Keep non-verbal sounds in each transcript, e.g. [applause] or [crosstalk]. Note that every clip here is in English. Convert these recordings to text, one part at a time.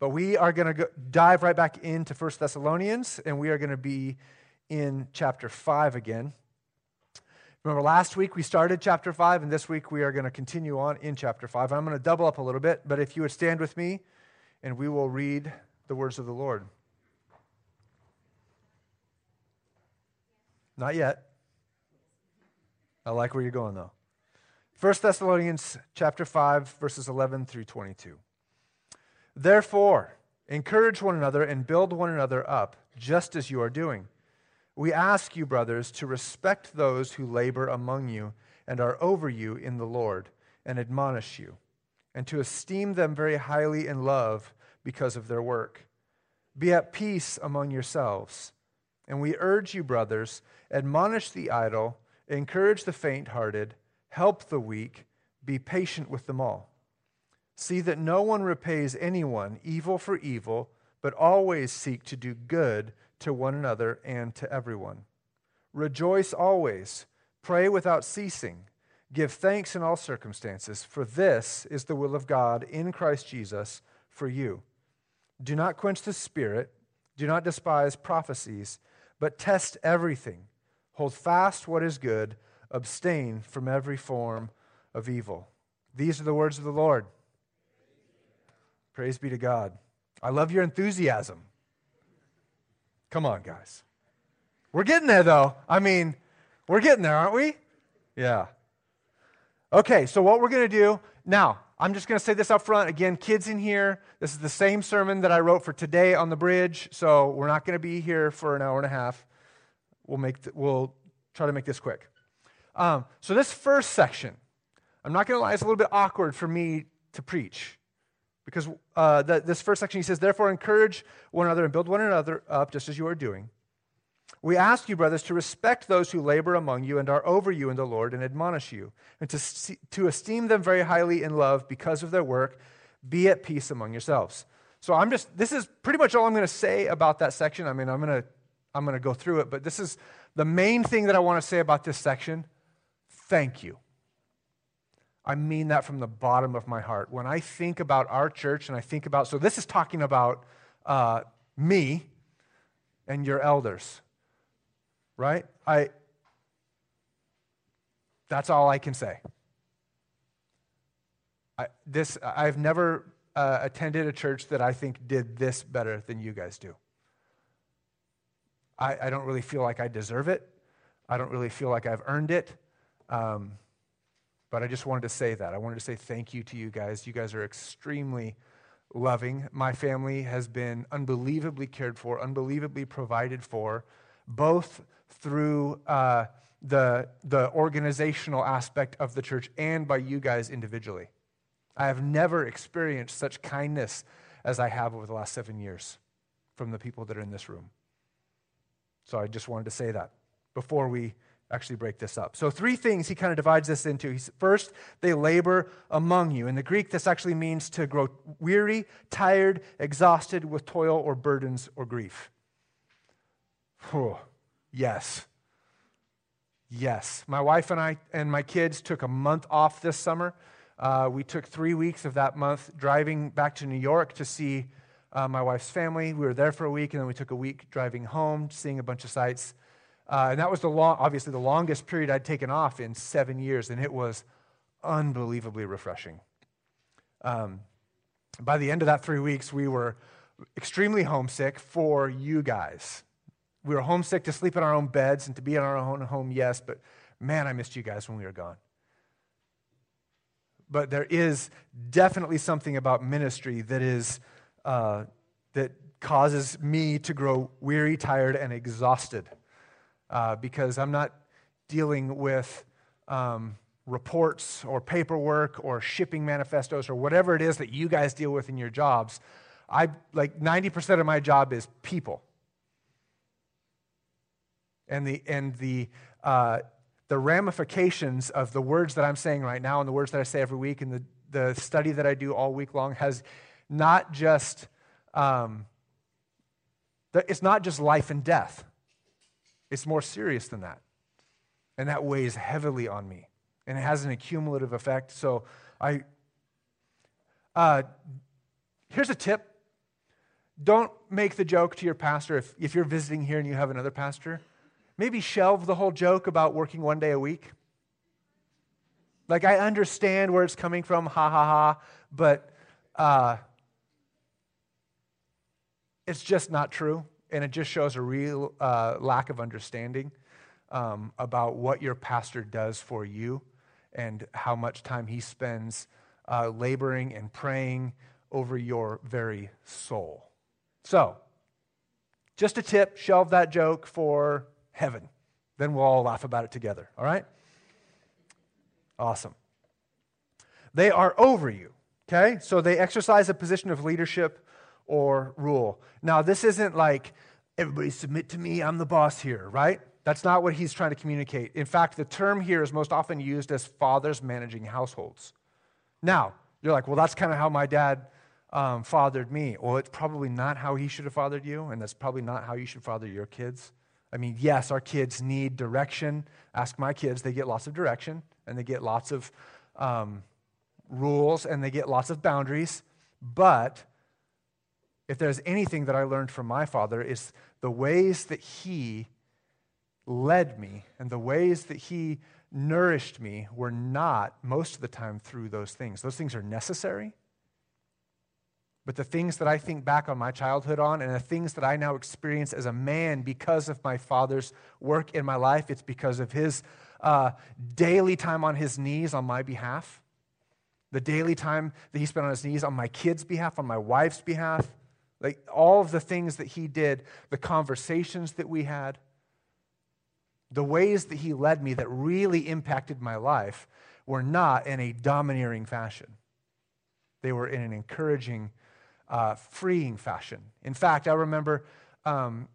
But we are going to dive right back into 1 Thessalonians, and we are going to be in chapter 5 again. Remember, last week we started chapter 5, and this week we are going to continue on in chapter 5. I'm going to double up a little bit, but if you would stand with me, and we will read the words of the Lord. Not yet. I like where you're going, though. 1 Thessalonians chapter 5, verses 11 through 22. Therefore, encourage one another and build one another up, just as you are doing. We ask you, brothers, to respect those who labor among you and are over you in the Lord and admonish you, and to esteem them very highly in love because of their work. Be at peace among yourselves. And we urge you, brothers, admonish the idle, encourage the faint hearted help the weak, be patient with them all. See that no one repays anyone evil for evil, but always seek to do good to one another and to everyone. Rejoice always, pray without ceasing, give thanks in all circumstances, for this is the will of God in Christ Jesus for you. Do not quench the spirit, do not despise prophecies, but test everything. Hold fast what is good abstain from every form of evil. These are the words of the Lord. Praise be to God. I love your enthusiasm. Come on, guys. We're getting there, though. I mean, we're getting there, aren't we? Yeah. Okay, so what we're going to do now, I'm just going to say this up front. Again, kids in here, this is the same sermon that I wrote for today on the bridge, so we're not going to be here for an hour and a half. We'll, make th- we'll try to make this quick. Um, so, this first section, I'm not going to lie, it's a little bit awkward for me to preach. Because uh, the, this first section, he says, Therefore, encourage one another and build one another up, just as you are doing. We ask you, brothers, to respect those who labor among you and are over you in the Lord and admonish you, and to, see, to esteem them very highly in love because of their work. Be at peace among yourselves. So I'm just, this is pretty much all I'm going to say about that section. I mean, I'm going to, I'm going to go through it, but this is the main thing that I want to say about this section thank you. I mean that from the bottom of my heart. When I think about our church and I think about, so this is talking about uh, me and your elders, right? I, that's all I can say. I, this, I've never uh, attended a church that I think did this better than you guys do. I, I don't really feel like I deserve it. I don't really feel like I've earned it. Um, but I just wanted to say that. I wanted to say thank you to you guys. You guys are extremely loving. My family has been unbelievably cared for, unbelievably provided for, both through uh, the, the organizational aspect of the church and by you guys individually. I have never experienced such kindness as I have over the last seven years from the people that are in this room. So I just wanted to say that before we actually break this up. So, three things he kind of divides this into. He's, first, they labor among you. In the Greek, this actually means to grow weary, tired, exhausted with toil or burdens or grief. Oh, yes. Yes. My wife and I and my kids took a month off this summer. Uh, we took three weeks of that month driving back to New York to see uh, my wife's family. We were there for a week, and then we took a week driving home, seeing a bunch of sites. Uh, and that was the long, obviously the longest period I'd taken off in seven years, and it was unbelievably refreshing. Um, by the end of that three weeks, we were extremely homesick for you guys. We were homesick to sleep in our own beds and to be in our own home, yes, but man, I missed you guys when we were gone. But there is definitely something about ministry that is uh, that causes me to grow weary, tired, and exhausted uh, because I'm not dealing with um, reports or paperwork or shipping manifestos or whatever it is that you guys deal with in your jobs. I like 90% of my job is people. And the and the uh, the ramifications of the words that I'm saying right now and the words that I say every week and the, the study that I do all week long has not just um, it's not just life and death. It's more serious than that. And that weighs heavily on me. And it has an accumulative effect. So I uh, here's a tip don't make the joke to your pastor if, if you're visiting here and you have another pastor. Maybe shelve the whole joke about working one day a week. Like, I understand where it's coming from, ha ha ha, but uh, it's just not true. And it just shows a real uh, lack of understanding um, about what your pastor does for you and how much time he spends uh, laboring and praying over your very soul. So, just a tip shelve that joke for heaven. Then we'll all laugh about it together, all right? Awesome. They are over you, okay? So they exercise a position of leadership or rule. Now, this isn't like everybody submit to me, I'm the boss here, right? That's not what he's trying to communicate. In fact, the term here is most often used as fathers managing households. Now, you're like, well, that's kind of how my dad um, fathered me. Well, it's probably not how he should have fathered you, and that's probably not how you should father your kids. I mean, yes, our kids need direction. Ask my kids, they get lots of direction, and they get lots of um, rules, and they get lots of boundaries. But if there's anything that I learned from my father, is the ways that he led me and the ways that he nourished me were not most of the time through those things. Those things are necessary. But the things that I think back on my childhood on and the things that I now experience as a man because of my father's work in my life, it's because of his uh, daily time on his knees on my behalf, the daily time that he spent on his knees on my kids' behalf, on my wife's behalf, like all of the things that he did, the conversations that we had the ways that he led me that really impacted my life were not in a domineering fashion. They were in an encouraging, uh, freeing fashion. In fact, I remember, um,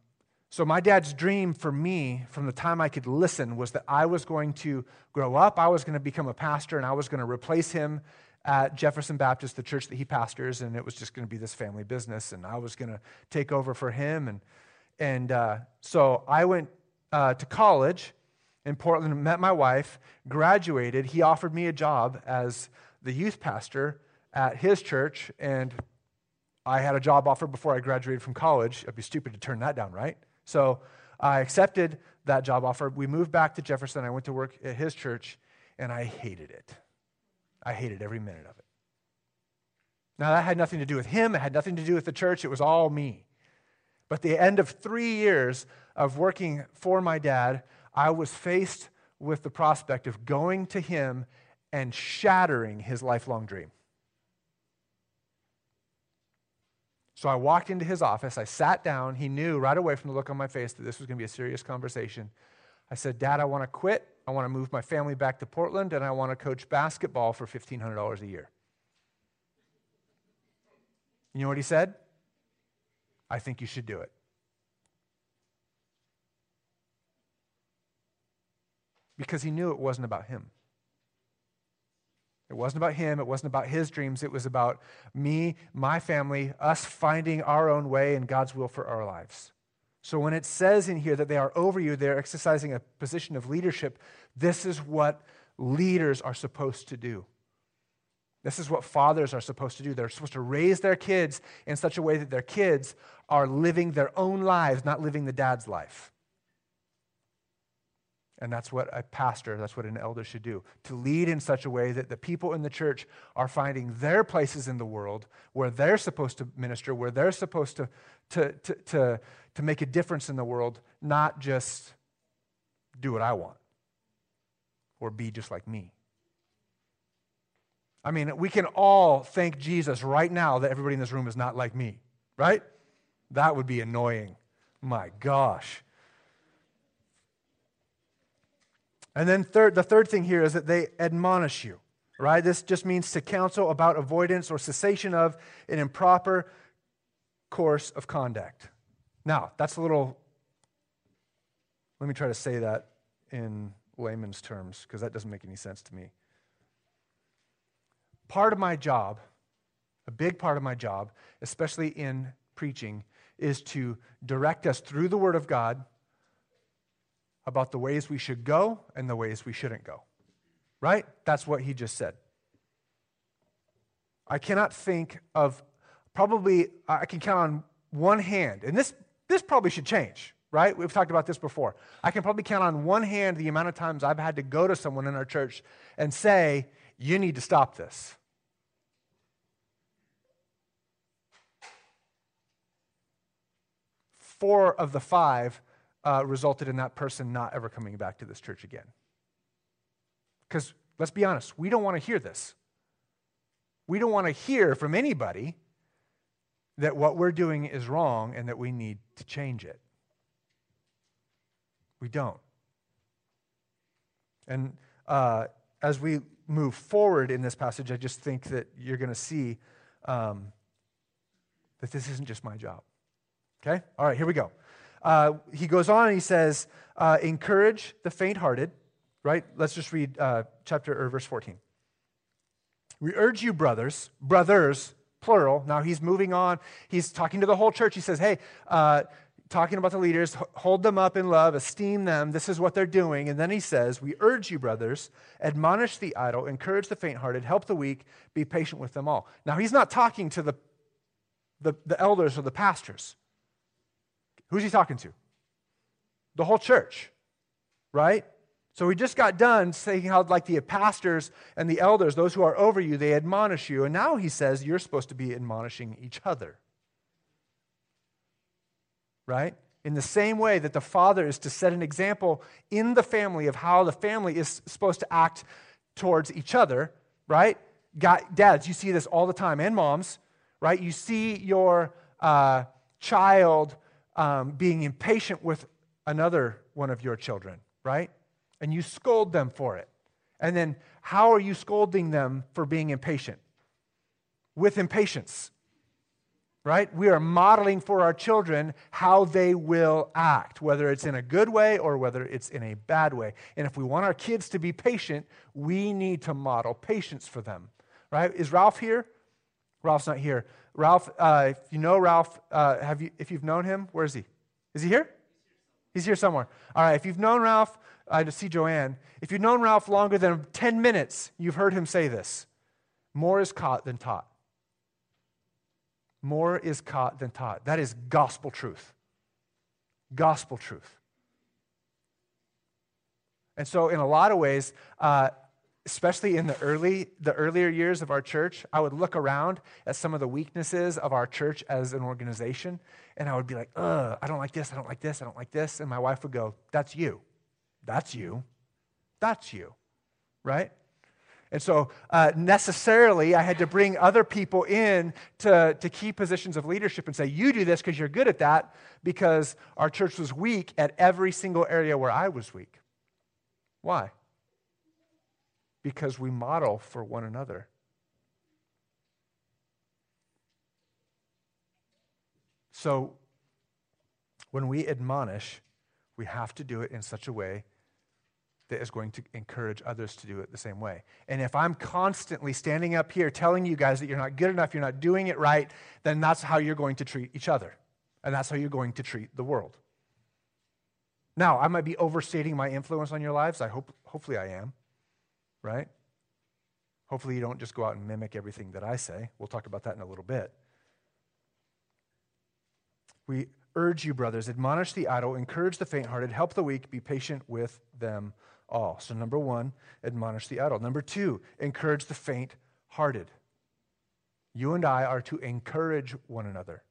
so my dad's dream for me from the time I could listen was that I was going to grow up, I was going to become a pastor, and I was going to replace him at Jefferson Baptist, the church that he pastors, and it was just going to be this family business, and I was going to take over for him. And, and uh, so I went uh, to college in Portland, met my wife, graduated. He offered me a job as the youth pastor at his church, and I had a job offer before I graduated from college. I'd be stupid to turn that down, right? So I accepted that job offer. We moved back to Jefferson. I went to work at his church, and I hated it. I hated every minute of it. Now, that had nothing to do with him, it had nothing to do with the church, it was all me. But the end of three years of working for my dad, I was faced with the prospect of going to him and shattering his lifelong dream. So I walked into his office. I sat down. He knew right away from the look on my face that this was going to be a serious conversation. I said, Dad, I want to quit. I want to move my family back to Portland, and I want to coach basketball for $1,500 a year. You know what he said? I think you should do it. Because he knew it wasn't about him. It wasn't about him. It wasn't about his dreams. It was about me, my family, us finding our own way and God's will for our lives. So when it says in here that they are over you, they're exercising a position of leadership, this is what leaders are supposed to do. This is what fathers are supposed to do. They're supposed to raise their kids in such a way that their kids are living their own lives, not living the dad's life. And that's what a pastor, that's what an elder should do to lead in such a way that the people in the church are finding their places in the world where they're supposed to minister, where they're supposed to, to, to, to, to make a difference in the world, not just do what I want or be just like me. I mean, we can all thank Jesus right now that everybody in this room is not like me, right? That would be annoying. My gosh. And then third, the third thing here is that they admonish you, right? This just means to counsel about avoidance or cessation of an improper course of conduct. Now, that's a little, let me try to say that in layman's terms, because that doesn't make any sense to me part of my job, a big part of my job, especially in preaching, is to direct us through the Word of God about the ways we should go and the ways we shouldn't go. Right? That's what he just said. I cannot think of, probably, I can count on one hand, and this, this probably should change, right? We've talked about this before. I can probably count on one hand the amount of times I've had to go to someone in our church and say, You need to stop this. Four of the five uh, resulted in that person not ever coming back to this church again. Because let's be honest, we don't want to hear this. We don't want to hear from anybody that what we're doing is wrong and that we need to change it. We don't. And uh, as we move forward in this passage, I just think that you're going to see um, that this isn't just my job. Okay? All right, here we go. Uh, he goes on and he says, uh, encourage the faint hearted, right? Let's just read uh, chapter or verse 14. We urge you, brothers, brothers, plural. Now he's moving on. He's talking to the whole church. He says, hey, uh, talking about the leaders, hold them up in love, esteem them. This is what they're doing. And then he says, We urge you, brothers, admonish the idle, encourage the faint hearted, help the weak, be patient with them all. Now he's not talking to the, the, the elders or the pastors. Who's he talking to? The whole church, right? So we just got done saying how, like the pastors and the elders, those who are over you, they admonish you. And now he says you're supposed to be admonishing each other. Right? In the same way that the father is to set an example in the family of how the family is supposed to act towards each other, right? Dads, you see this all the time, and moms, right? You see your uh, child um, being impatient with another one of your children, right? and you scold them for it. And then how are you scolding them for being impatient? With impatience, right? We are modeling for our children how they will act, whether it's in a good way or whether it's in a bad way. And if we want our kids to be patient, we need to model patience for them, right? Is Ralph here? Ralph's not here. Ralph, uh, if you know Ralph, uh, have you, if you've known him, where is he? Is he here? He's here somewhere. All right, if you've known Ralph, I see Joanne. If you've known Ralph longer than 10 minutes, you've heard him say this more is caught than taught. More is caught than taught. That is gospel truth. Gospel truth. And so, in a lot of ways, uh, especially in the early the earlier years of our church i would look around at some of the weaknesses of our church as an organization and i would be like Ugh, i don't like this i don't like this i don't like this and my wife would go that's you that's you. That's you, right? And so, uh, necessarily, I had to bring other people in to, to key positions of leadership and say, You do this because you're good at that, because our church was weak at every single area where I was weak. Why? Because we model for one another. So, when we admonish, we have to do it in such a way that is going to encourage others to do it the same way. And if I'm constantly standing up here telling you guys that you're not good enough, you're not doing it right, then that's how you're going to treat each other. And that's how you're going to treat the world. Now, I might be overstating my influence on your lives. I hope hopefully I am. Right? Hopefully you don't just go out and mimic everything that I say. We'll talk about that in a little bit. We urge you, brothers, admonish the idle, encourage the faint hearted, help the weak, be patient with them all. So, number one, admonish the idle. Number two, encourage the faint hearted. You and I are to encourage one another,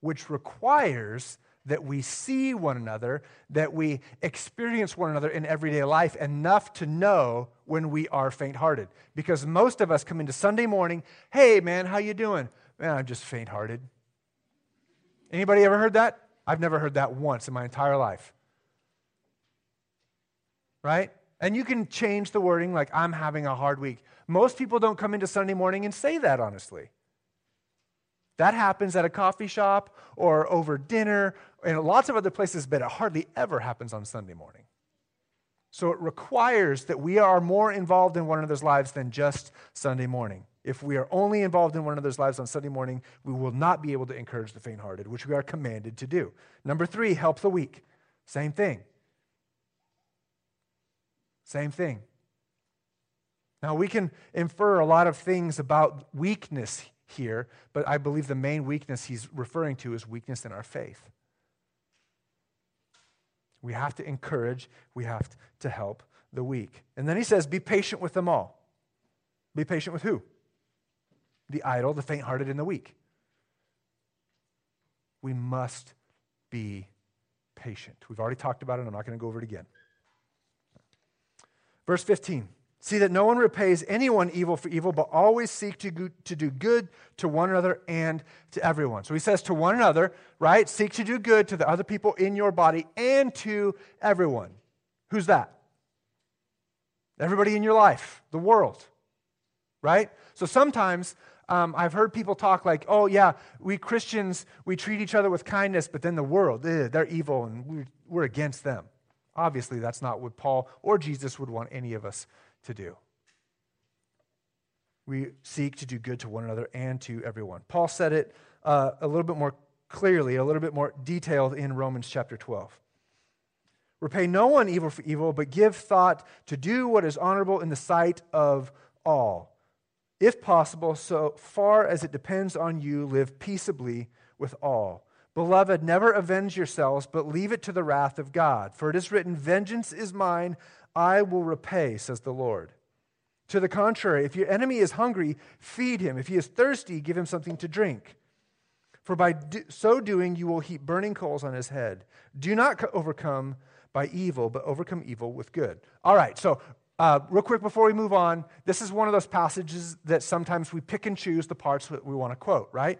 which requires that we see one another, that we experience one another in everyday life enough to know when we are faint-hearted. Because most of us come into Sunday morning, "Hey man, how you doing?" "Man, I'm just faint-hearted." Anybody ever heard that? I've never heard that once in my entire life right? And you can change the wording like, I'm having a hard week. Most people don't come into Sunday morning and say that, honestly. That happens at a coffee shop or over dinner and lots of other places, but it hardly ever happens on Sunday morning. So it requires that we are more involved in one another's lives than just Sunday morning. If we are only involved in one another's lives on Sunday morning, we will not be able to encourage the faint hearted, which we are commanded to do. Number three, help the weak. Same thing. Same thing. Now, we can infer a lot of things about weakness here, but I believe the main weakness he's referring to is weakness in our faith. We have to encourage, we have to help the weak. And then he says, Be patient with them all. Be patient with who? The idle, the faint hearted, and the weak. We must be patient. We've already talked about it. I'm not going to go over it again. Verse 15 See that no one repays anyone evil for evil, but always seek to, go, to do good to one another and to everyone. So he says to one another, right? Seek to do good to the other people in your body and to everyone. Who's that? Everybody in your life, the world, right? So sometimes um, I've heard people talk like, oh, yeah, we Christians, we treat each other with kindness, but then the world, ugh, they're evil and we're, we're against them. Obviously, that's not what Paul or Jesus would want any of us to do. We seek to do good to one another and to everyone. Paul said it uh, a little bit more clearly, a little bit more detailed in Romans chapter 12. Repay no one evil for evil, but give thought to do what is honorable in the sight of all. If possible, so far as it depends on you, live peaceably with all. Beloved, never avenge yourselves, but leave it to the wrath of God. For it is written, Vengeance is mine, I will repay, says the Lord. To the contrary, if your enemy is hungry, feed him. If he is thirsty, give him something to drink. For by do, so doing, you will heap burning coals on his head. Do not overcome by evil, but overcome evil with good. All right, so uh, real quick before we move on, this is one of those passages that sometimes we pick and choose the parts that we want to quote, right?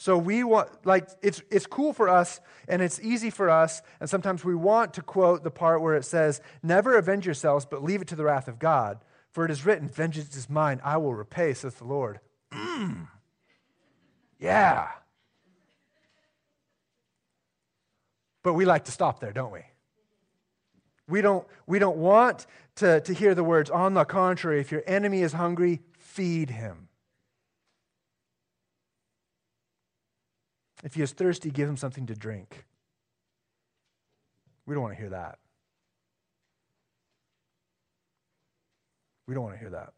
So we want, like, it's, it's cool for us and it's easy for us. And sometimes we want to quote the part where it says, Never avenge yourselves, but leave it to the wrath of God. For it is written, Vengeance is mine, I will repay, says the Lord. Mm. [clears throat] Yeah. But we like to stop there, don't we? We don't, we don't want to, to hear the words, on the contrary, if your enemy is hungry, feed him. If he is thirsty, give him something to drink. We don't want to hear that. We don't want to hear that.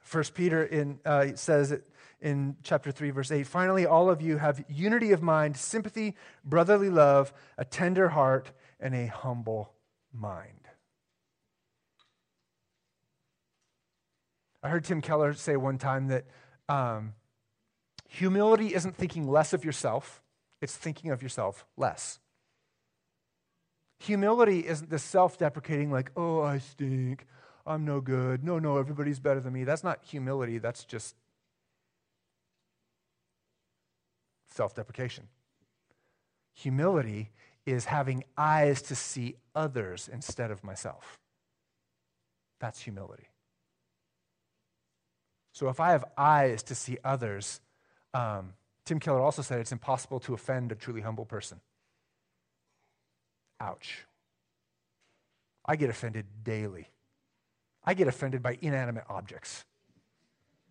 First Peter in, uh, says in chapter 3, verse 8 finally, all of you have unity of mind, sympathy, brotherly love, a tender heart, and a humble mind. I heard Tim Keller say one time that um, Humility isn't thinking less of yourself, it's thinking of yourself less. Humility isn't this self deprecating, like, oh, I stink, I'm no good, no, no, everybody's better than me. That's not humility, that's just self deprecation. Humility is having eyes to see others instead of myself. That's humility. So if I have eyes to see others, um, Tim Keller also said it's impossible to offend a truly humble person. Ouch. I get offended daily. I get offended by inanimate objects.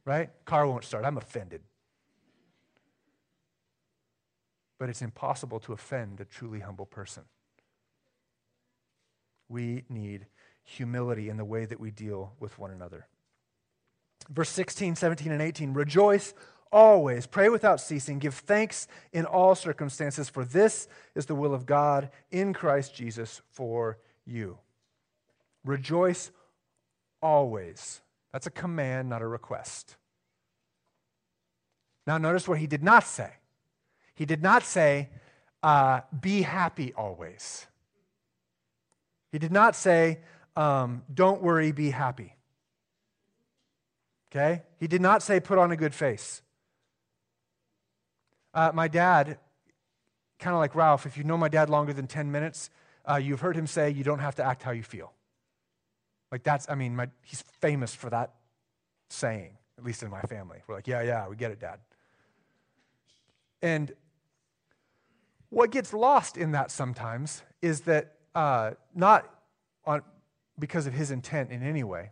Right? Car won't start. I'm offended. But it's impossible to offend a truly humble person. We need humility in the way that we deal with one another. Verse 16, 17, and 18 Rejoice always. Pray without ceasing. Give thanks in all circumstances, for this is the will of God in Christ Jesus for you. Rejoice always. That's a command, not a request. Now, notice what he did not say. He did not say, uh, be happy always. He did not say, um, don't worry, be happy. Okay? He did not say, put on a good face. Uh, my dad, kind of like Ralph, if you know my dad longer than 10 minutes, uh, you've heard him say, you don't have to act how you feel. Like that's, I mean, my, he's famous for that saying, at least in my family. We're like, yeah, yeah, we get it, dad. And what gets lost in that sometimes is that uh, not on, because of his intent in any way,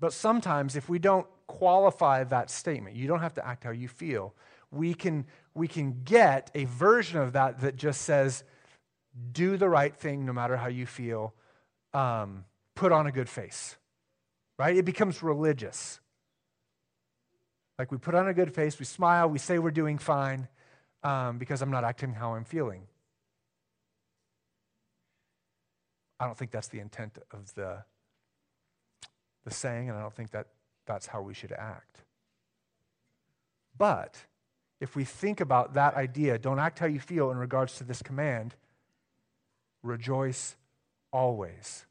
but sometimes if we don't qualify that statement, you don't have to act how you feel, we can, we can get a version of that that just says, do the right thing no matter how you feel, um, put on a good face, right? It becomes religious. Like we put on a good face, we smile, we say we're doing fine um, because I'm not acting how I'm feeling. I don't think that's the intent of the, the saying, and I don't think that that's how we should act. But if we think about that idea, don't act how you feel in regards to this command, rejoice always.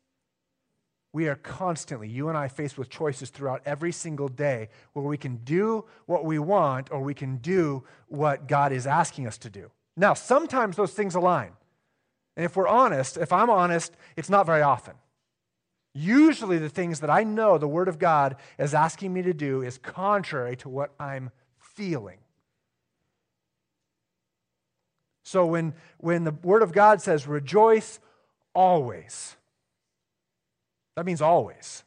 We are constantly, you and I, faced with choices throughout every single day where we can do what we want or we can do what God is asking us to do. Now, sometimes those things align. And if we're honest, if I'm honest, it's not very often. Usually, the things that I know the Word of God is asking me to do is contrary to what I'm feeling. So, when, when the Word of God says, rejoice always, that means always.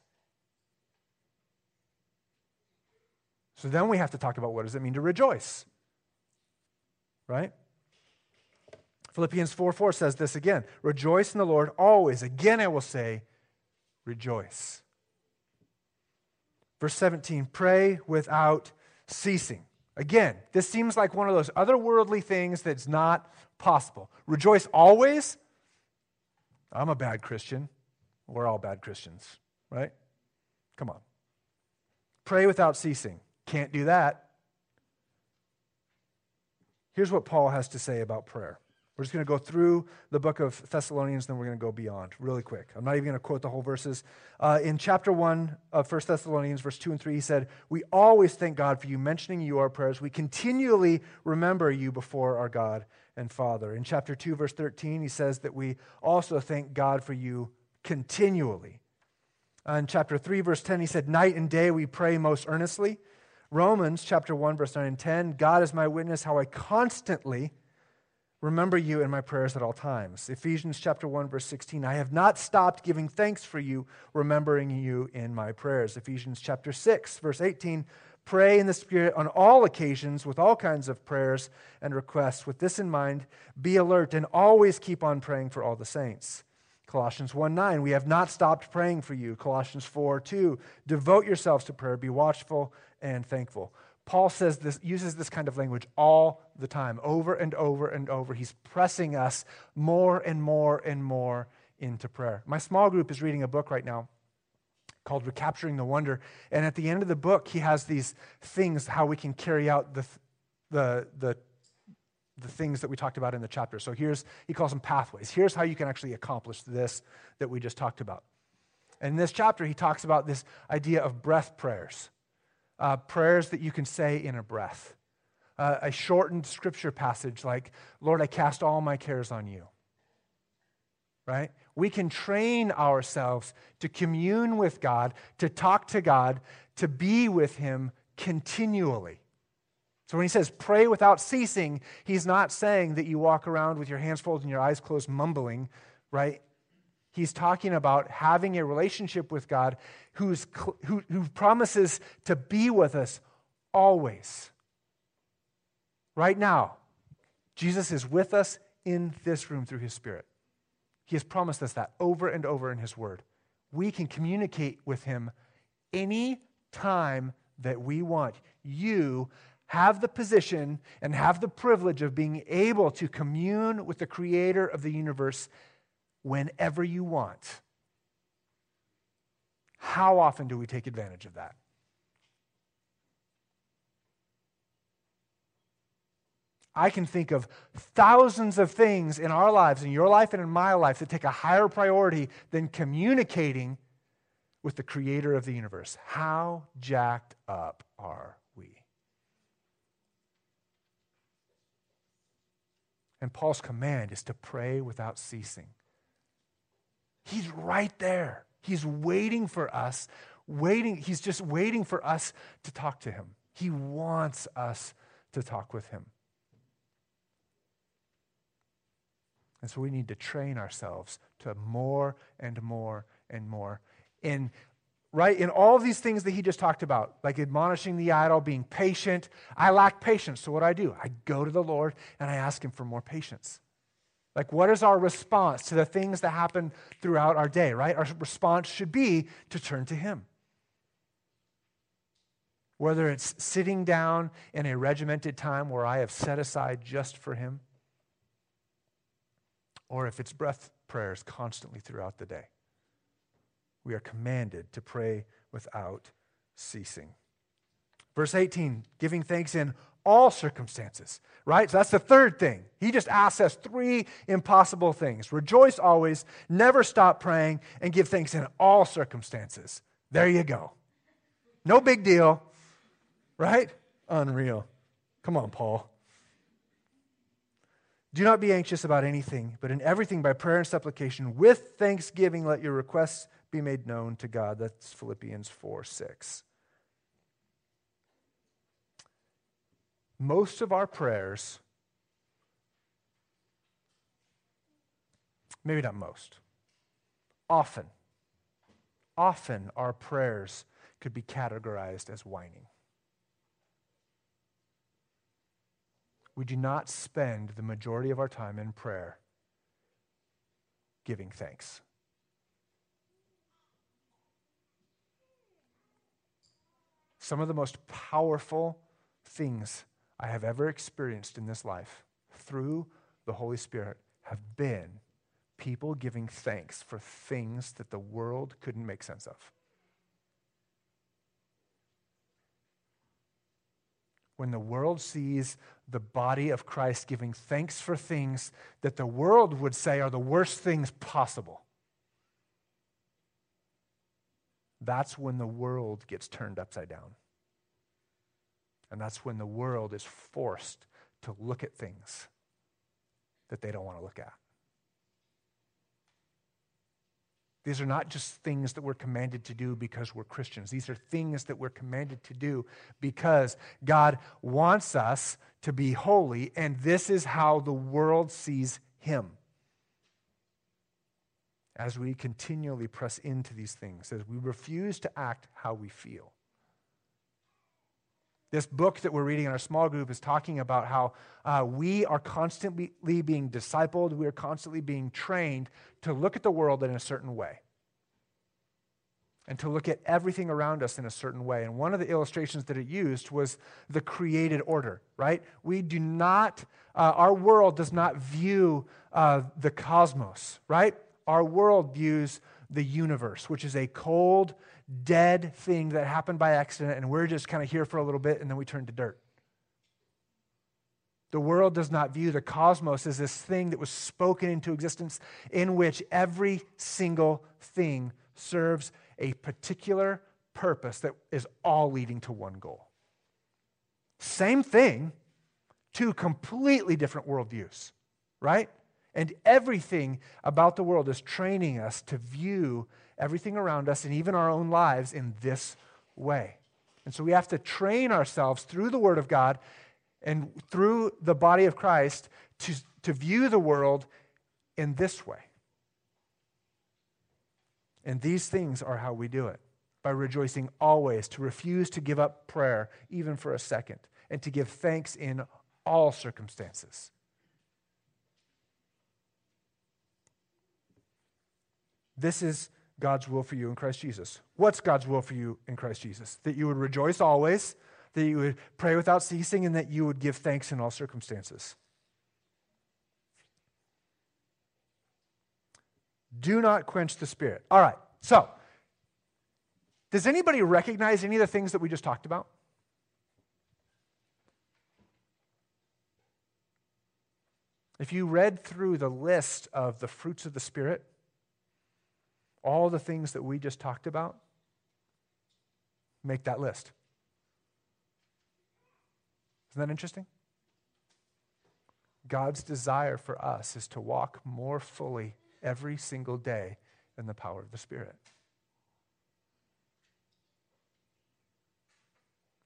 So then we have to talk about what does it mean to rejoice? Right? Philippians 4 4 says this again Rejoice in the Lord always. Again, I will say, rejoice. Verse 17, pray without ceasing. Again, this seems like one of those otherworldly things that's not possible. Rejoice always. I'm a bad Christian. We're all bad Christians, right? Come on. Pray without ceasing. Can't do that. Here's what Paul has to say about prayer. We're just going to go through the book of Thessalonians, then we're going to go beyond really quick. I'm not even going to quote the whole verses. Uh, in chapter 1 of 1 Thessalonians, verse 2 and 3, he said, We always thank God for you, mentioning you our prayers. We continually remember you before our God and Father. In chapter 2, verse 13, he says that we also thank God for you continually. Uh, in chapter 3, verse 10, he said, Night and day we pray most earnestly. Romans chapter 1, verse 9 and 10, God is my witness how I constantly remember you in my prayers at all times. Ephesians chapter 1 verse 16, I have not stopped giving thanks for you, remembering you in my prayers. Ephesians chapter 6 verse 18, pray in the spirit on all occasions with all kinds of prayers and requests. With this in mind, be alert and always keep on praying for all the saints. Colossians 1 9, we have not stopped praying for you. Colossians 4 2, devote yourselves to prayer, be watchful and thankful. Paul says this, uses this kind of language all the time, over and over and over. He's pressing us more and more and more into prayer. My small group is reading a book right now called Recapturing the Wonder. And at the end of the book, he has these things how we can carry out the, the, the, the things that we talked about in the chapter. So here's, he calls them pathways. Here's how you can actually accomplish this that we just talked about. And in this chapter, he talks about this idea of breath prayers uh, prayers that you can say in a breath. Uh, a shortened scripture passage like, Lord, I cast all my cares on you. Right? We can train ourselves to commune with God, to talk to God, to be with Him continually. So when he says pray without ceasing, he's not saying that you walk around with your hands folded and your eyes closed, mumbling, right? He's talking about having a relationship with God who's, who, who promises to be with us always. Right now, Jesus is with us in this room through his Spirit. He has promised us that over and over in his word. We can communicate with him any time that we want. You have the position and have the privilege of being able to commune with the creator of the universe whenever you want. How often do we take advantage of that? I can think of thousands of things in our lives, in your life and in my life, that take a higher priority than communicating with the creator of the universe. How jacked up are we? And Paul's command is to pray without ceasing. He's right there. He's waiting for us, waiting. He's just waiting for us to talk to him. He wants us to talk with him. And so we need to train ourselves to more and more and more. In right in all of these things that he just talked about, like admonishing the idle, being patient. I lack patience. So what do I do? I go to the Lord and I ask him for more patience. Like, what is our response to the things that happen throughout our day, right? Our response should be to turn to Him. whether it's sitting down in a regimented time where I have set aside just for Him, or if it's breath prayers constantly throughout the day. We are commanded to pray without ceasing. Verse 18, giving thanks in all circumstances, right? So that's the third thing. He just asks us three impossible things rejoice always, never stop praying, and give thanks in all circumstances. There you go. No big deal, right? Unreal. Come on, Paul. Do not be anxious about anything, but in everything by prayer and supplication, with thanksgiving, let your requests be made known to God. That's Philippians 4 6. Most of our prayers, maybe not most, often, often our prayers could be categorized as whining. We do not spend the majority of our time in prayer giving thanks. Some of the most powerful things I have ever experienced in this life through the Holy Spirit have been people giving thanks for things that the world couldn't make sense of. When the world sees the body of Christ giving thanks for things that the world would say are the worst things possible, that's when the world gets turned upside down. And that's when the world is forced to look at things that they don't want to look at. These are not just things that we're commanded to do because we're Christians. These are things that we're commanded to do because God wants us to be holy, and this is how the world sees Him. As we continually press into these things, as we refuse to act how we feel. This book that we're reading in our small group is talking about how uh, we are constantly being discipled, we are constantly being trained to look at the world in a certain way and to look at everything around us in a certain way. And one of the illustrations that it used was the created order, right? We do not, uh, our world does not view uh, the cosmos, right? Our world views the universe, which is a cold dead thing that happened by accident, and we're just kind of here for a little bit and then we turn to dirt. The world does not view the cosmos as this thing that was spoken into existence in which every single thing serves a particular purpose that is all leading to one goal. Same thing, two completely different worldviews, right? And everything about the world is training us to view everything around us and even our own lives in this way. And so we have to train ourselves through the Word of God and through the body of Christ to, to view the world in this way. And these things are how we do it by rejoicing always, to refuse to give up prayer even for a second, and to give thanks in all circumstances. This is God's will for you in Christ Jesus. What's God's will for you in Christ Jesus? That you would rejoice always, that you would pray without ceasing, and that you would give thanks in all circumstances. Do not quench the spirit. All right, so does anybody recognize any of the things that we just talked about? If you read through the list of the fruits of the Spirit, all the things that we just talked about, make that list. Isn't that interesting? God's desire for us is to walk more fully every single day in the power of the Spirit.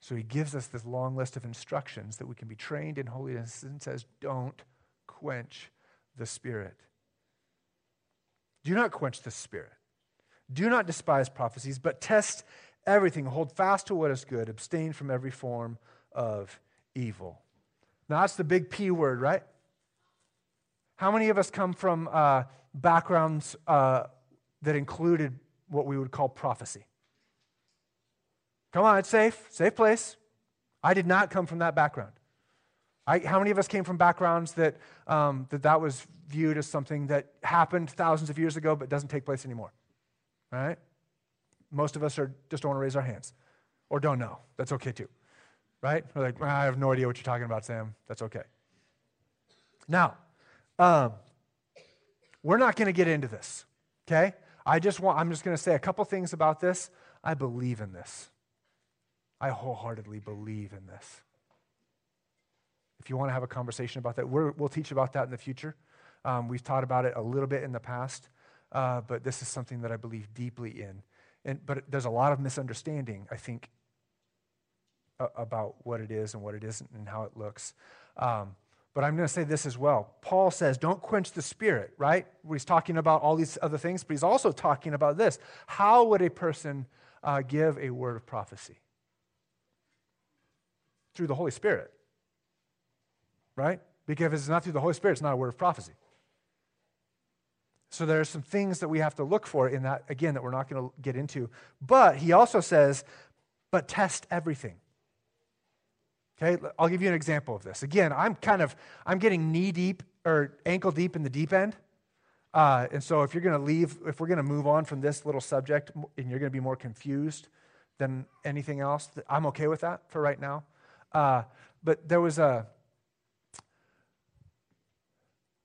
So he gives us this long list of instructions that we can be trained in holiness and says, don't quench the Spirit. Do not quench the Spirit. Do not despise prophecies, but test everything. Hold fast to what is good. Abstain from every form of evil. Now, that's the big P word, right? How many of us come from uh, backgrounds uh, that included what we would call prophecy? Come on, it's safe, safe place. I did not come from that background. I, how many of us came from backgrounds that, um, that that was viewed as something that happened thousands of years ago but doesn't take place anymore? Right? Most of us are, just don't want to raise our hands or don't know. That's okay too. Right? We're like, I have no idea what you're talking about, Sam. That's okay. Now, um, we're not going to get into this, okay? I just want, I'm just going to say a couple things about this. I believe in this. I wholeheartedly believe in this. If you want to have a conversation about that, we will teach about that in the future. Um, we've taught about it a little bit in the past, uh, but this is something that I believe deeply in. And, but there's a lot of misunderstanding, I think, about what it is and what it isn't and how it looks. Um, but I'm going to say this as well. Paul says, don't quench the spirit, right? He's talking about all these other things, but he's also talking about this. How would a person uh, give a word of prophecy? Through the Holy Spirit, right? Because if it's not through the Holy Spirit, it's not a word of prophecy. So there are some things that we have to look for in that, again, that we're not going to get into. But he also says, but test everything. Okay, I'll give you an example of this. Again, I'm kind of, I'm getting knee deep or ankle deep in the deep end. Uh, and so if you're going to leave, if we're going to move on from this little subject and you're going to be more confused than anything else, I'm okay with that for right now. Uh, but there was a,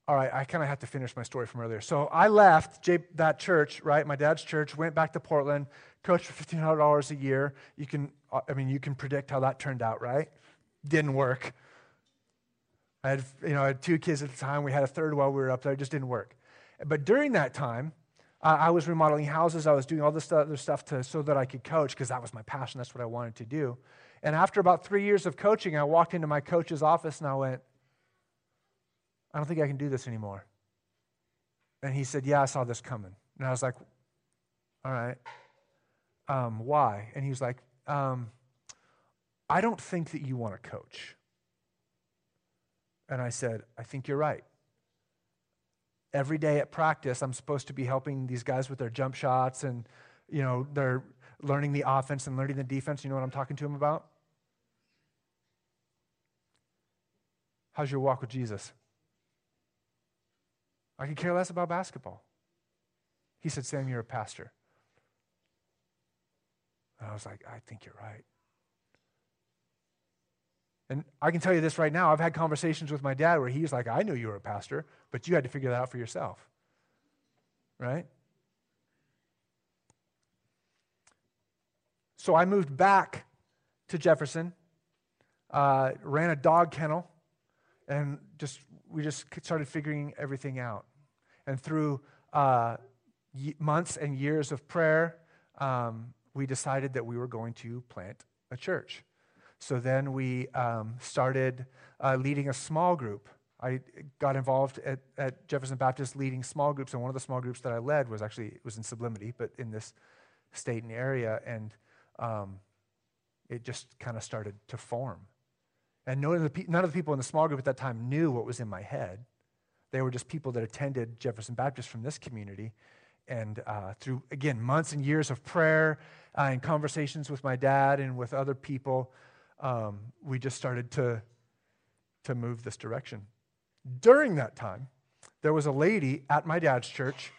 all right, I kind of have to finish my story from earlier. So I left J- that church, right, my dad's church, went back to Portland, coached for $1,500 a year. You can, uh, I mean, you can predict how that turned out, right? Didn't work. I had, you know, I had two kids at the time. We had a third while we were up there. It just didn't work. But during that time, uh, I was remodeling houses. I was doing all this other stuff to, so that I could coach because that was my passion. That's what I wanted to do. And after about three years of coaching, I walked into my coach's office and I went, I don't think I can do this anymore. And he said, Yeah, I saw this coming. And I was like, All right. Um, why? And he was like, um, I don't think that you want to coach. And I said, I think you're right. Every day at practice, I'm supposed to be helping these guys with their jump shots and, you know, they're learning the offense and learning the defense. You know what I'm talking to them about? How's your walk with Jesus? I could care less about basketball. He said, Sam, you're a pastor. And I was like, I think you're right. And I can tell you this right now. I've had conversations with my dad where he's like, I knew you were a pastor, but you had to figure that out for yourself. Right? So I moved back to Jefferson, uh, ran a dog kennel, and just we just started figuring everything out. And through uh, months and years of prayer, um, we decided that we were going to plant a church. So then we um, started uh, leading a small group. I got involved at, at, Jefferson Baptist leading small groups, and one of the small groups that I led was actually it was in Sublimity, but in this Stayton area, and um, it just kind of started to form. And none of, the, people in the small group at that time knew what was in my head. They were just people that attended Jefferson Baptist from this community. And uh, through, again, months and years of prayer uh, and conversations with my dad and with other people, um, we just started to, to move this direction. During that time, there was a lady at my dad's church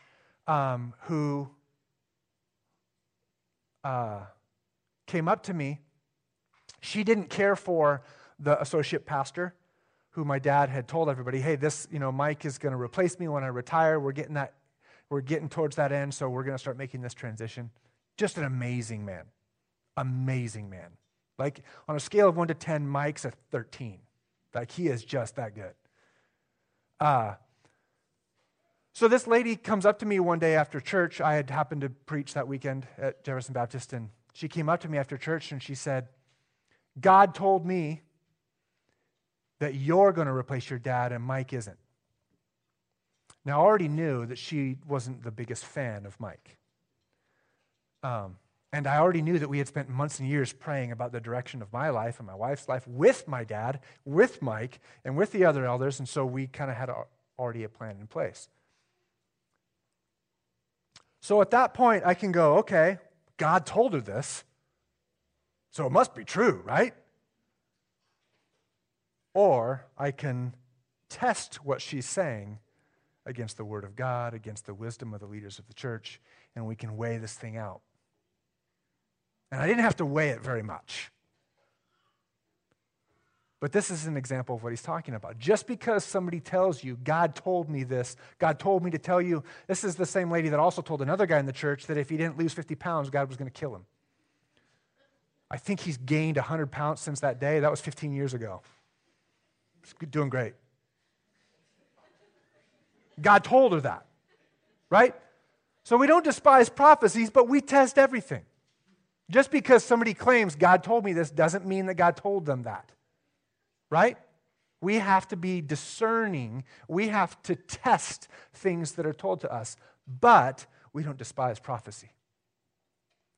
um, who uh, came up to me. She didn't care for the associate pastor who my dad had told everybody, hey, this, you know, Mike is going to replace me when I retire. We're getting that, we're getting towards that end, so we're going to start making this transition. Just an amazing man. Amazing man. Like on a scale of one to 10, Mike's a 13. Like he is just that good. Uh, so this lady comes up to me one day after church. I had happened to preach that weekend at Jefferson Baptist, and she came up to me after church and she said, God told me that you're going to replace your dad and Mike isn't. Now, I already knew that she wasn't the biggest fan of Mike. Um, and I already knew that we had spent months and years praying about the direction of my life and my wife's life with my dad, with Mike, and with the other elders. And so we kind of had already a plan in place. So at that point, I can go, okay, God told her this. So it must be true, right? Or I can test what she's saying against the Word of God, against the wisdom of the leaders of the church, and we can weigh this thing out. And I didn't have to weigh it very much. But this is an example of what he's talking about. Just because somebody tells you, God told me this, God told me to tell you, this is the same lady that also told another guy in the church that if he didn't lose 50 pounds, God was going to kill him. I think he's gained 100 pounds since that day. That was 15 years ago. Doing great. God told her that, right? So we don't despise prophecies, but we test everything. Just because somebody claims God told me this doesn't mean that God told them that right? We have to be discerning. We have to test things that are told to us. But we don't despise prophecy.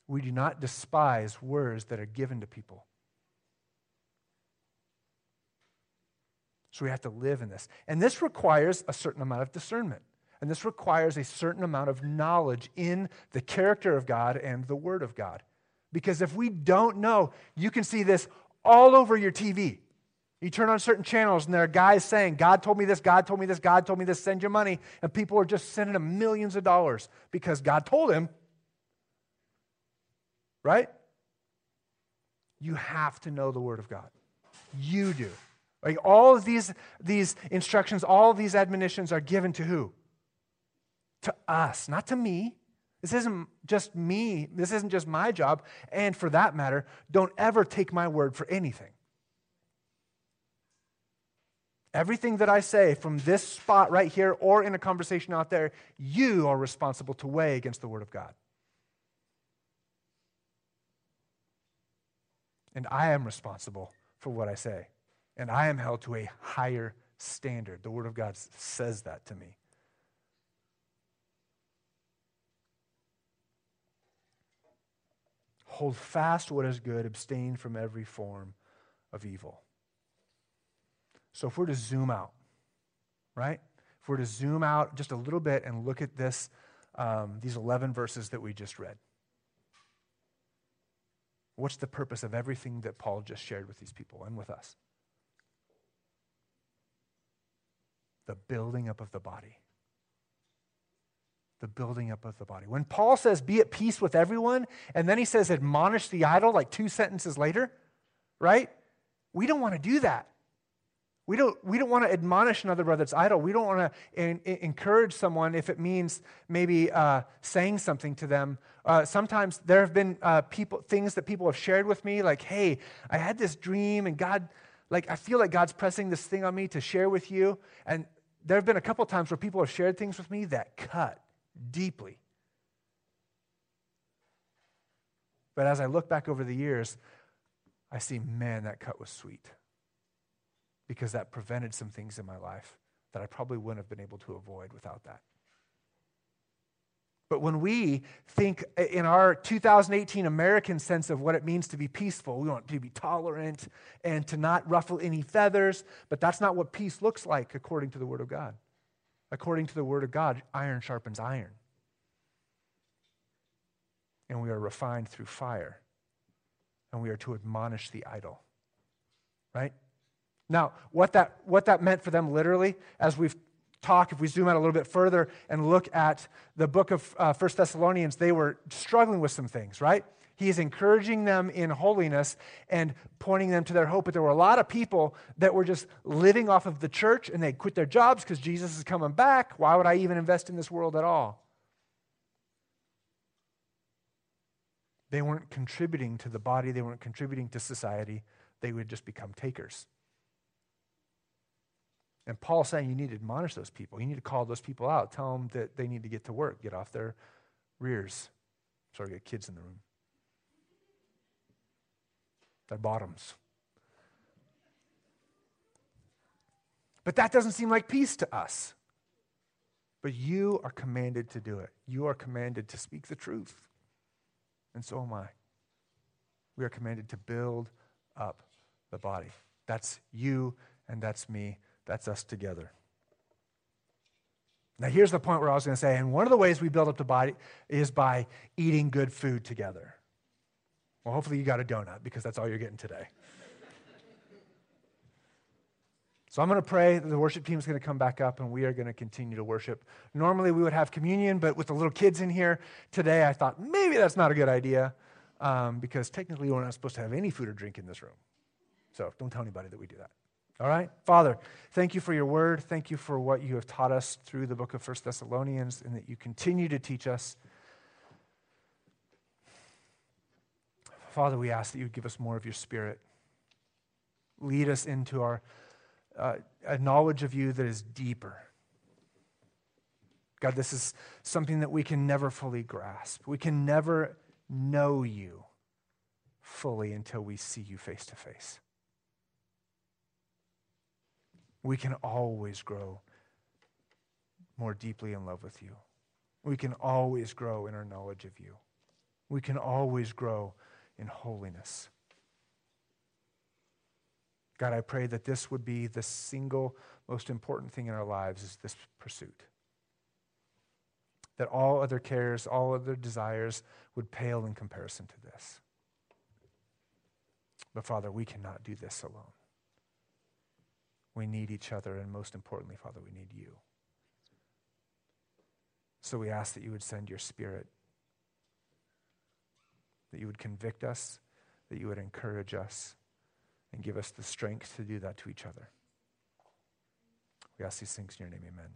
We do not despise words that are given to people. So we have to live in this. And this requires a certain amount of discernment. And this requires a certain amount of knowledge in the character of God and the Word of God. Because if we don't know, you can see this all over your TV. You turn on certain channels and there are guys saying, God told me this, God told me this, God told me this, send your money. And people are just sending him millions of dollars because God told him. Right? You have to know the Word of God. You do. Like all of these, these instructions, all of these admonitions are given to who? To us, not to me. This isn't just me. This isn't just my job. And for that matter, don't ever take my word for anything. Everything that I say from this spot right here or in a conversation out there, you are responsible to weigh against the Word of God. And I am responsible for what I say. And I am held to a higher standard. The Word of God says that to me. Hold fast what is good, abstain from every form of evil. So if we're to zoom out, right? If we're to zoom out just a little bit and look at this, um, these 11 verses that we just read, what's the purpose of everything that Paul just shared with these people and with us? The building up of the body. The building up of the body. When Paul says, be at peace with everyone, and then he says, admonish the idle, like two sentences later, right? We don't want to do that. We don't, we don't want to admonish another brother that's idle. We don't want to encourage someone if it means maybe uh, saying something to them. Uh, sometimes there have been uh, people, things that people have shared with me, like, hey, I had this dream and God, like, I feel like God's pressing this thing on me to share with you. And there have been a couple times where people have shared things with me that cut deeply. But as I look back over the years, I see, man, that cut was sweet because that prevented some things in my life that I probably wouldn't have been able to avoid without that. But when we think in our 2018 American sense of what it means to be peaceful, we want to be tolerant and to not ruffle any feathers, but that's not what peace looks like according to the Word of God. According to the Word of God, iron sharpens iron. And we are refined through fire. And we are to admonish the idle. Right? Now, what that, what that meant for them literally, as we've talked, if we zoom out a little bit further and look at the book of uh, 1 Thessalonians, they were struggling with some things, right? He is encouraging them in holiness and pointing them to their hope. But there were a lot of people that were just living off of the church and they quit their jobs because Jesus is coming back. Why would I even invest in this world at all? They weren't contributing to the body, they weren't contributing to society. They would just become takers. And Paul's saying you need to admonish those people. You need to call those people out. Tell them that they need to get to work, get off their rears. Sorry, got kids in the room. Their bottoms. But that doesn't seem like peace to us. But you are commanded to do it. You are commanded to speak the truth. And so am I. We are commanded to build up the body. That's you and that's me that's us together. Now, here's the point where I was going to say, and one of the ways we build up the body is by eating good food together. Well, hopefully you got a donut because that's all you're getting today. [laughs] So I'm going to pray. That the worship team is going to come back up and we are going to continue to worship. Normally we would have communion, but with the little kids in here today, I thought maybe that's not a good idea um, because technically we're not supposed to have any food or drink in this room. So don't tell anybody that we do that. All right? Father, thank you for your word. Thank you for what you have taught us through the book of First Thessalonians and that you continue to teach us. Father, we ask that you give us more of your spirit. Lead us into our uh, a knowledge of you that is deeper. God, this is something that we can never fully grasp. We can never know you fully until we see you face to face. We can always grow more deeply in love with you. We can always grow in our knowledge of you. We can always grow in holiness. God, I pray that this would be the single most important thing in our lives is this pursuit. That all other cares, all other desires would pale in comparison to this. But Father, we cannot do this alone. We need each other, and most importantly, Father, we need you. So we ask that you would send your Spirit, that you would convict us, that you would encourage us and give us the strength to do that to each other. We ask these things in your name, amen.